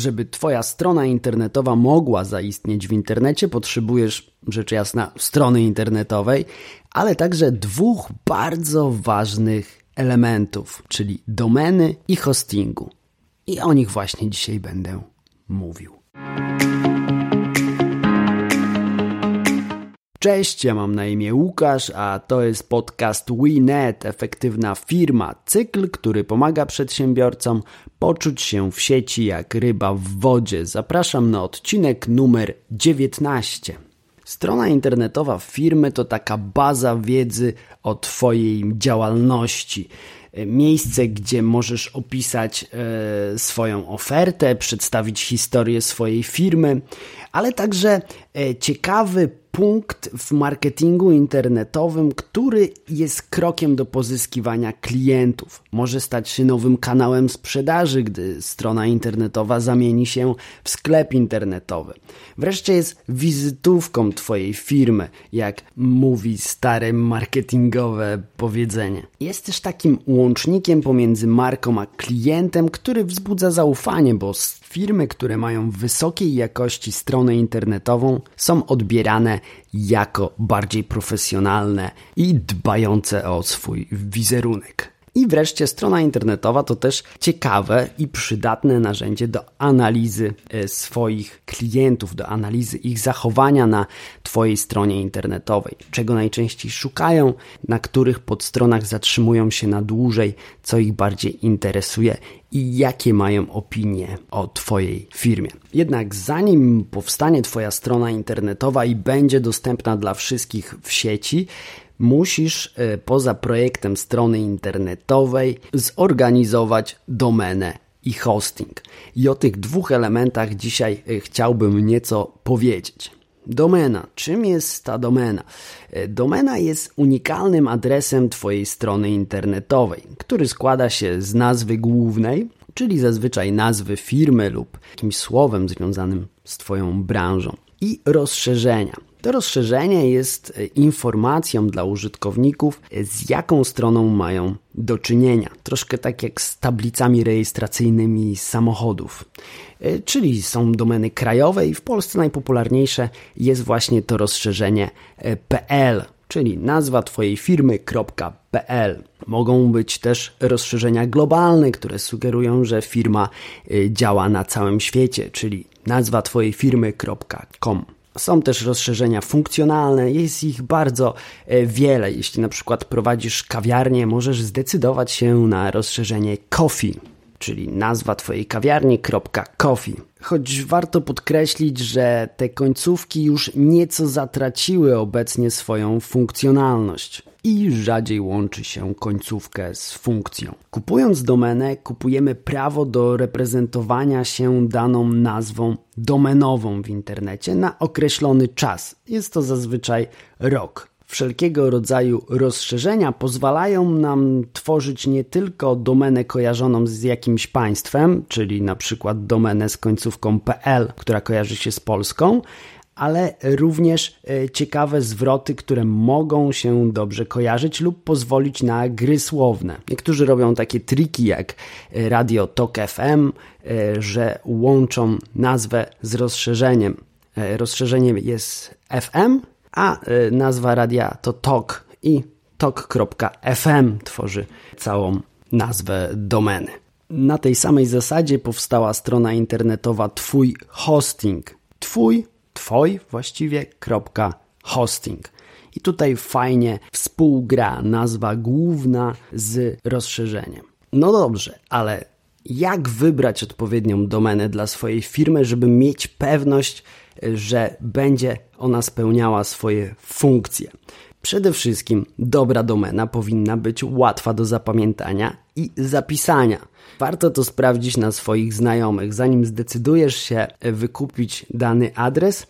Żeby Twoja strona internetowa mogła zaistnieć w internecie, potrzebujesz rzecz jasna strony internetowej, ale także dwóch bardzo ważnych elementów, czyli domeny i hostingu. I o nich właśnie dzisiaj będę mówił. Cześć, ja mam na imię Łukasz, a to jest podcast WeNet, efektywna firma, cykl, który pomaga przedsiębiorcom poczuć się w sieci jak ryba w wodzie. Zapraszam na odcinek numer 19. Strona internetowa firmy to taka baza wiedzy o Twojej działalności. Miejsce, gdzie możesz opisać e, swoją ofertę, przedstawić historię swojej firmy, ale także e, ciekawy punkt w marketingu internetowym, który jest krokiem do pozyskiwania klientów. Może stać się nowym kanałem sprzedaży, gdy strona internetowa zamieni się w sklep internetowy. Wreszcie jest wizytówką Twojej firmy, jak mówi stare marketingowe powiedzenie. Jest też takim łącznikiem pomiędzy marką a klientem, który wzbudza zaufanie, bo firmy, które mają wysokiej jakości stronę internetową, są odbierane jako bardziej profesjonalne i dbające o swój wizerunek. I wreszcie strona internetowa to też ciekawe i przydatne narzędzie do analizy e, swoich klientów, do analizy ich zachowania na Twojej stronie internetowej, czego najczęściej szukają, na których podstronach zatrzymują się na dłużej, co ich bardziej interesuje i jakie mają opinie o Twojej firmie. Jednak zanim powstanie Twoja strona internetowa i będzie dostępna dla wszystkich w sieci, musisz e, poza projektem strony internetowej zorganizować domenę i hosting. I o tych dwóch elementach dzisiaj e, chciałbym nieco powiedzieć. Domena. Czym jest ta domena? E, domena jest unikalnym adresem Twojej strony internetowej, który składa się z nazwy głównej, czyli zazwyczaj nazwy firmy lub jakimś słowem związanym z Twoją branżą, i rozszerzenia. To rozszerzenie jest e, informacją dla użytkowników, e, z jaką stroną mają do czynienia. Troszkę tak jak z tablicami rejestracyjnymi samochodów. E, czyli są domeny krajowe i w Polsce najpopularniejsze jest właśnie to rozszerzenie PL, czyli nazwa Twojej firmy.pl. Mogą być też rozszerzenia globalne, które sugerują, że firma działa na całym świecie, czyli nazwa Twojej firmy.com. Są też rozszerzenia funkcjonalne, jest ich bardzo e, wiele. Jeśli na przykład prowadzisz kawiarnię, możesz zdecydować się na rozszerzenie Coffee, czyli nazwa Twojej kawiarni .coffee. Choć warto podkreślić, że te końcówki już nieco zatraciły obecnie swoją funkcjonalność i rzadziej łączy się końcówkę z funkcją. Kupując domenę, kupujemy prawo do reprezentowania się daną nazwą domenową w internecie na określony czas. Jest to zazwyczaj rok. Wszelkiego rodzaju rozszerzenia pozwalają nam tworzyć nie tylko domenę kojarzoną z jakimś państwem, czyli na przykład domenę z końcówką PL, która kojarzy się z Polską, ale również e, ciekawe zwroty, które mogą się dobrze kojarzyć lub pozwolić na gry słowne. Niektórzy robią takie triki jak e, Radio Tok FM, e, że łączą nazwę z rozszerzeniem. Rozszerzeniem jest FM, a nazwa radia to Tok i tok.fm tworzy całą nazwę domeny. Na tej samej zasadzie powstała strona internetowa Twój Hosting. Twój twoj właściwie .hosting. I tutaj fajnie współgra nazwa główna z rozszerzeniem. No dobrze, ale jak wybrać odpowiednią domenę dla swojej firmy, żeby mieć pewność, że będzie ona spełniała swoje funkcje? Przede wszystkim dobra domena powinna być łatwa do zapamiętania i zapisania. Warto to sprawdzić na swoich znajomych. Zanim zdecydujesz się wykupić dany adres,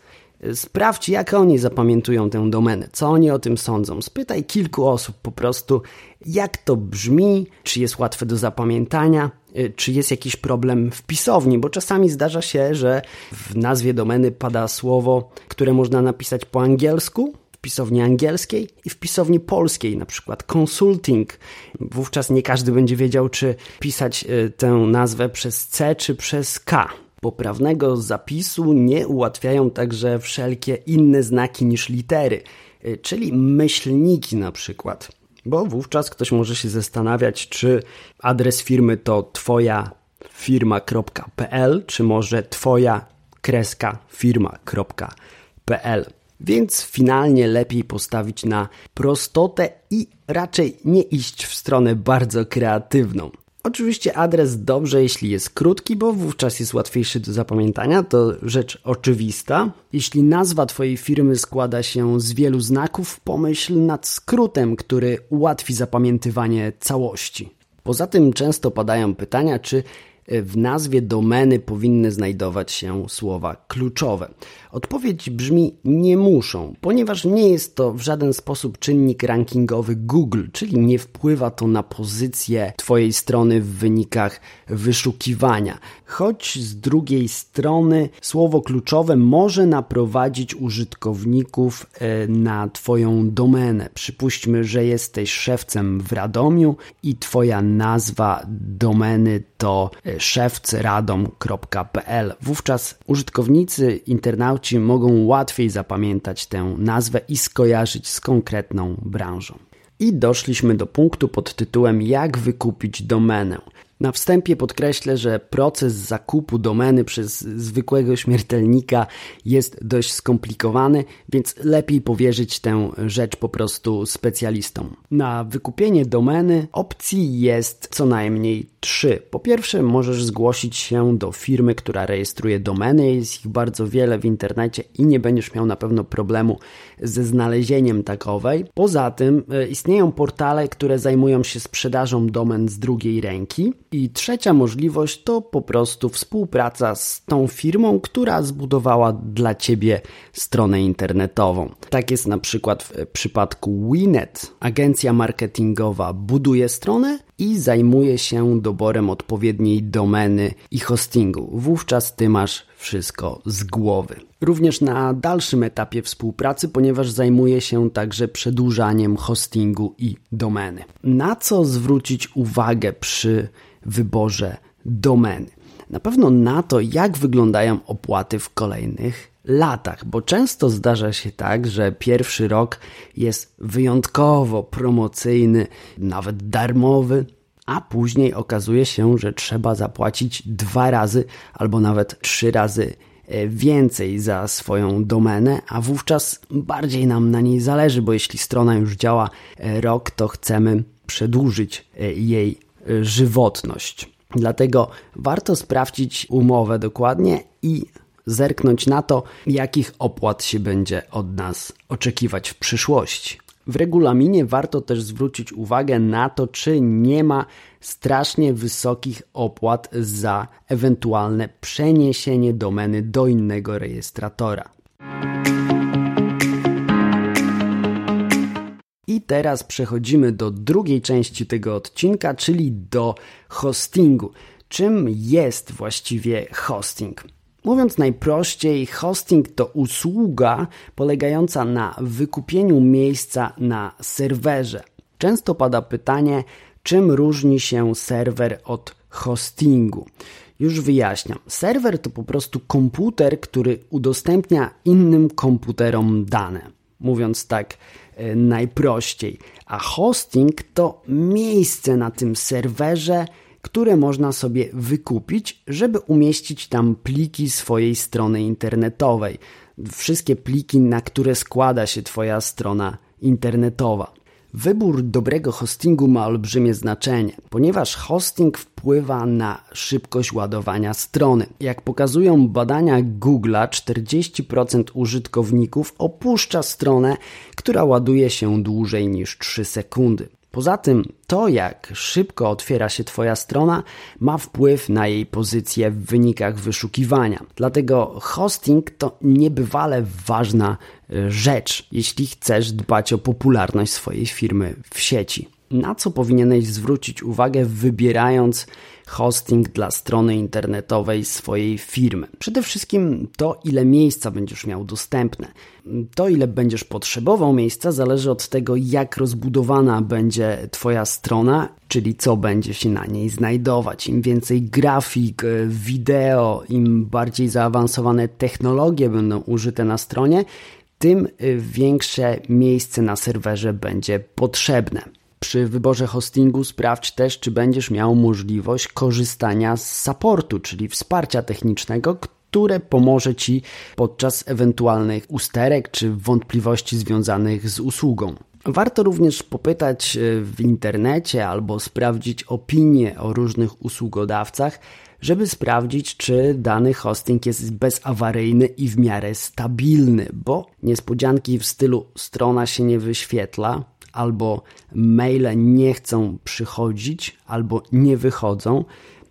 sprawdź jak oni zapamiętują tę domenę, co oni o tym sądzą. Spytaj kilku osób po prostu, jak to brzmi, czy jest łatwe do zapamiętania, czy jest jakiś problem w pisowni, bo czasami zdarza się, że w nazwie domeny pada słowo, które można napisać po angielsku, pisowni angielskiej i w pisowni polskiej, na przykład consulting. Wówczas nie każdy będzie wiedział, czy pisać y, tę nazwę przez C czy przez K. Poprawnego zapisu nie ułatwiają także wszelkie inne znaki niż litery, y, czyli myślniki na przykład. Bo wówczas ktoś może się zastanawiać, czy adres firmy to twoja firma.pl, czy może twoja kreska firma.pl. Więc finalnie lepiej postawić na prostotę i raczej nie iść w stronę bardzo kreatywną. Oczywiście adres dobrze, jeśli jest krótki, bo wówczas jest łatwiejszy do zapamiętania, to rzecz oczywista. Jeśli nazwa Twojej firmy składa się z wielu znaków, pomyśl nad skrótem, który ułatwi zapamiętywanie całości. Poza tym często padają pytania, czy w nazwie domeny powinny znajdować się słowa kluczowe. Odpowiedź brzmi nie muszą, ponieważ nie jest to w żaden sposób czynnik rankingowy Google, czyli nie wpływa to na pozycję Twojej strony w wynikach wyszukiwania. Choć z drugiej strony słowo kluczowe może naprowadzić użytkowników e, na Twoją domenę. Przypuśćmy, że jesteś szewcem w Radomiu i Twoja nazwa domeny to e, szewcradom.pl. Wówczas użytkownicy, internauci mogą łatwiej zapamiętać tę nazwę i skojarzyć z konkretną branżą. I doszliśmy do punktu pod tytułem Jak wykupić domenę. Na wstępie podkreślę, że proces zakupu domeny przez zwykłego śmiertelnika jest dość skomplikowany, więc lepiej powierzyć tę rzecz po prostu specjalistom. Na wykupienie domeny opcji jest co najmniej trzy. Po pierwsze, możesz zgłosić się do firmy, która rejestruje domeny. Jest ich bardzo wiele w internecie i nie będziesz miał na pewno problemu ze znalezieniem takowej. Poza tym e, istnieją portale, które zajmują się sprzedażą domen z drugiej ręki. I trzecia możliwość to po prostu współpraca z tą firmą, która zbudowała dla ciebie stronę internetową. Tak jest na przykład w przypadku Winet. Agencja marketingowa buduje stronę i zajmuje się doborem odpowiedniej domeny i hostingu. Wówczas ty masz wszystko z głowy. Również na dalszym etapie współpracy, ponieważ zajmuje się także przedłużaniem hostingu i domeny. Na co zwrócić uwagę przy wyborze domeny. Na pewno na to, jak wyglądają opłaty w kolejnych latach, bo często zdarza się tak, że pierwszy rok jest wyjątkowo promocyjny, nawet darmowy, a później okazuje się, że trzeba zapłacić dwa razy albo nawet trzy razy e, więcej za swoją domenę, a wówczas bardziej nam na niej zależy, bo jeśli strona już działa e, rok, to chcemy przedłużyć e, jej żywotność. Dlatego warto sprawdzić umowę dokładnie i zerknąć na to, jakich opłat się będzie od nas oczekiwać w przyszłości. W regulaminie warto też zwrócić uwagę na to, czy nie ma strasznie wysokich opłat za ewentualne przeniesienie domeny do innego rejestratora. I teraz przechodzimy do drugiej części tego odcinka, czyli do hostingu. Czym jest właściwie hosting? Mówiąc najprościej, hosting to usługa polegająca na wykupieniu miejsca na serwerze. Często pada pytanie, czym różni się serwer od hostingu. Już wyjaśniam. Serwer to po prostu komputer, który udostępnia innym komputerom dane. Mówiąc tak e, najprościej. A hosting to miejsce na tym serwerze, które można sobie wykupić, żeby umieścić tam pliki swojej strony internetowej. Wszystkie pliki, na które składa się Twoja strona internetowa. Wybór dobrego hostingu ma olbrzymie znaczenie, ponieważ hosting wpływa na szybkość ładowania strony. Jak pokazują badania Google'a, 40% użytkowników opuszcza stronę, która ładuje się dłużej niż 3 sekundy. Poza tym, to jak szybko otwiera się Twoja strona ma wpływ na jej pozycję w wynikach wyszukiwania. Dlatego hosting to niebywale ważna e, rzecz, jeśli chcesz dbać o popularność swojej firmy w sieci. Na co powinieneś zwrócić uwagę wybierając hosting dla strony internetowej swojej firmy. Przede wszystkim to, ile miejsca będziesz miał dostępne. To, ile będziesz potrzebował miejsca, zależy od tego, jak rozbudowana będzie Twoja strona, czyli co będzie się na niej znajdować. Im więcej grafik, wideo, im bardziej zaawansowane technologie będą użyte na stronie, tym większe miejsce na serwerze będzie potrzebne. Przy wyborze hostingu sprawdź też, czy będziesz miał możliwość korzystania z supportu, czyli wsparcia technicznego, które pomoże Ci podczas ewentualnych usterek czy wątpliwości związanych z usługą. Warto również popytać e, w internecie albo sprawdzić opinie o różnych usługodawcach, żeby sprawdzić, czy dany hosting jest bezawaryjny i w miarę stabilny, bo niespodzianki w stylu strona się nie wyświetla, albo maile nie chcą przychodzić, albo nie wychodzą,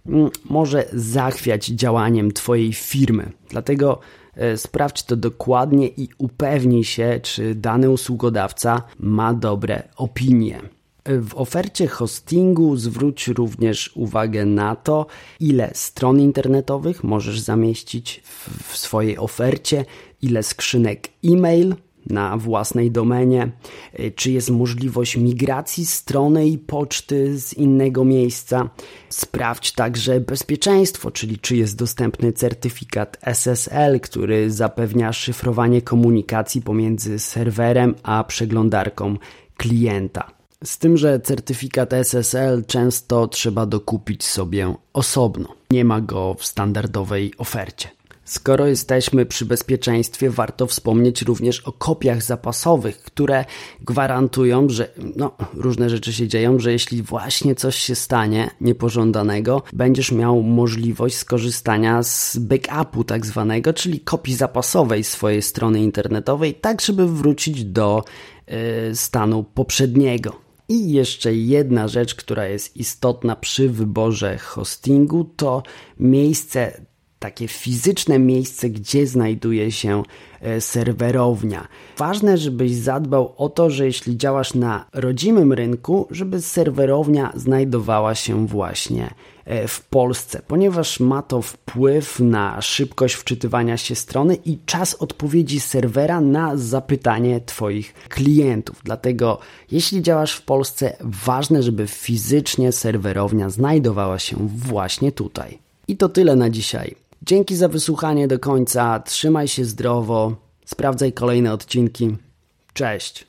mm, może zachwiać działaniem Twojej firmy. Dlatego e, sprawdź to dokładnie i upewnij się, czy dany usługodawca ma dobre opinie. W ofercie hostingu zwróć również uwagę na to, ile stron internetowych możesz zamieścić w swojej ofercie, ile skrzynek e-mail na własnej domenie, y, czy jest możliwość migracji strony i poczty z innego miejsca. Sprawdź także bezpieczeństwo, czyli czy jest dostępny certyfikat SSL, który zapewnia szyfrowanie komunikacji pomiędzy serwerem a przeglądarką klienta. Z tym, że certyfikat SSL często trzeba dokupić sobie osobno. Nie ma go w standardowej ofercie. Skoro jesteśmy przy bezpieczeństwie, warto wspomnieć również o kopiach zapasowych, które gwarantują, że no, różne rzeczy się dzieją, że jeśli właśnie coś się stanie niepożądanego, będziesz miał możliwość skorzystania z backupu tak zwanego, czyli kopii zapasowej swojej strony internetowej, tak żeby wrócić do yy, stanu poprzedniego. I jeszcze jedna rzecz, która jest istotna przy wyborze hostingu, to miejsce takie fizyczne miejsce, gdzie znajduje się e, serwerownia. Ważne, żebyś zadbał o to, że jeśli działasz na rodzimym rynku, żeby serwerownia znajdowała się właśnie e, w Polsce, ponieważ ma to wpływ na szybkość wczytywania się strony i czas odpowiedzi serwera na zapytanie Twoich klientów. Dlatego, jeśli działasz w Polsce, ważne, żeby fizycznie serwerownia znajdowała się właśnie tutaj. I to tyle na dzisiaj. Dzięki za wysłuchanie do końca. Trzymaj się zdrowo. Sprawdzaj kolejne odcinki. Cześć.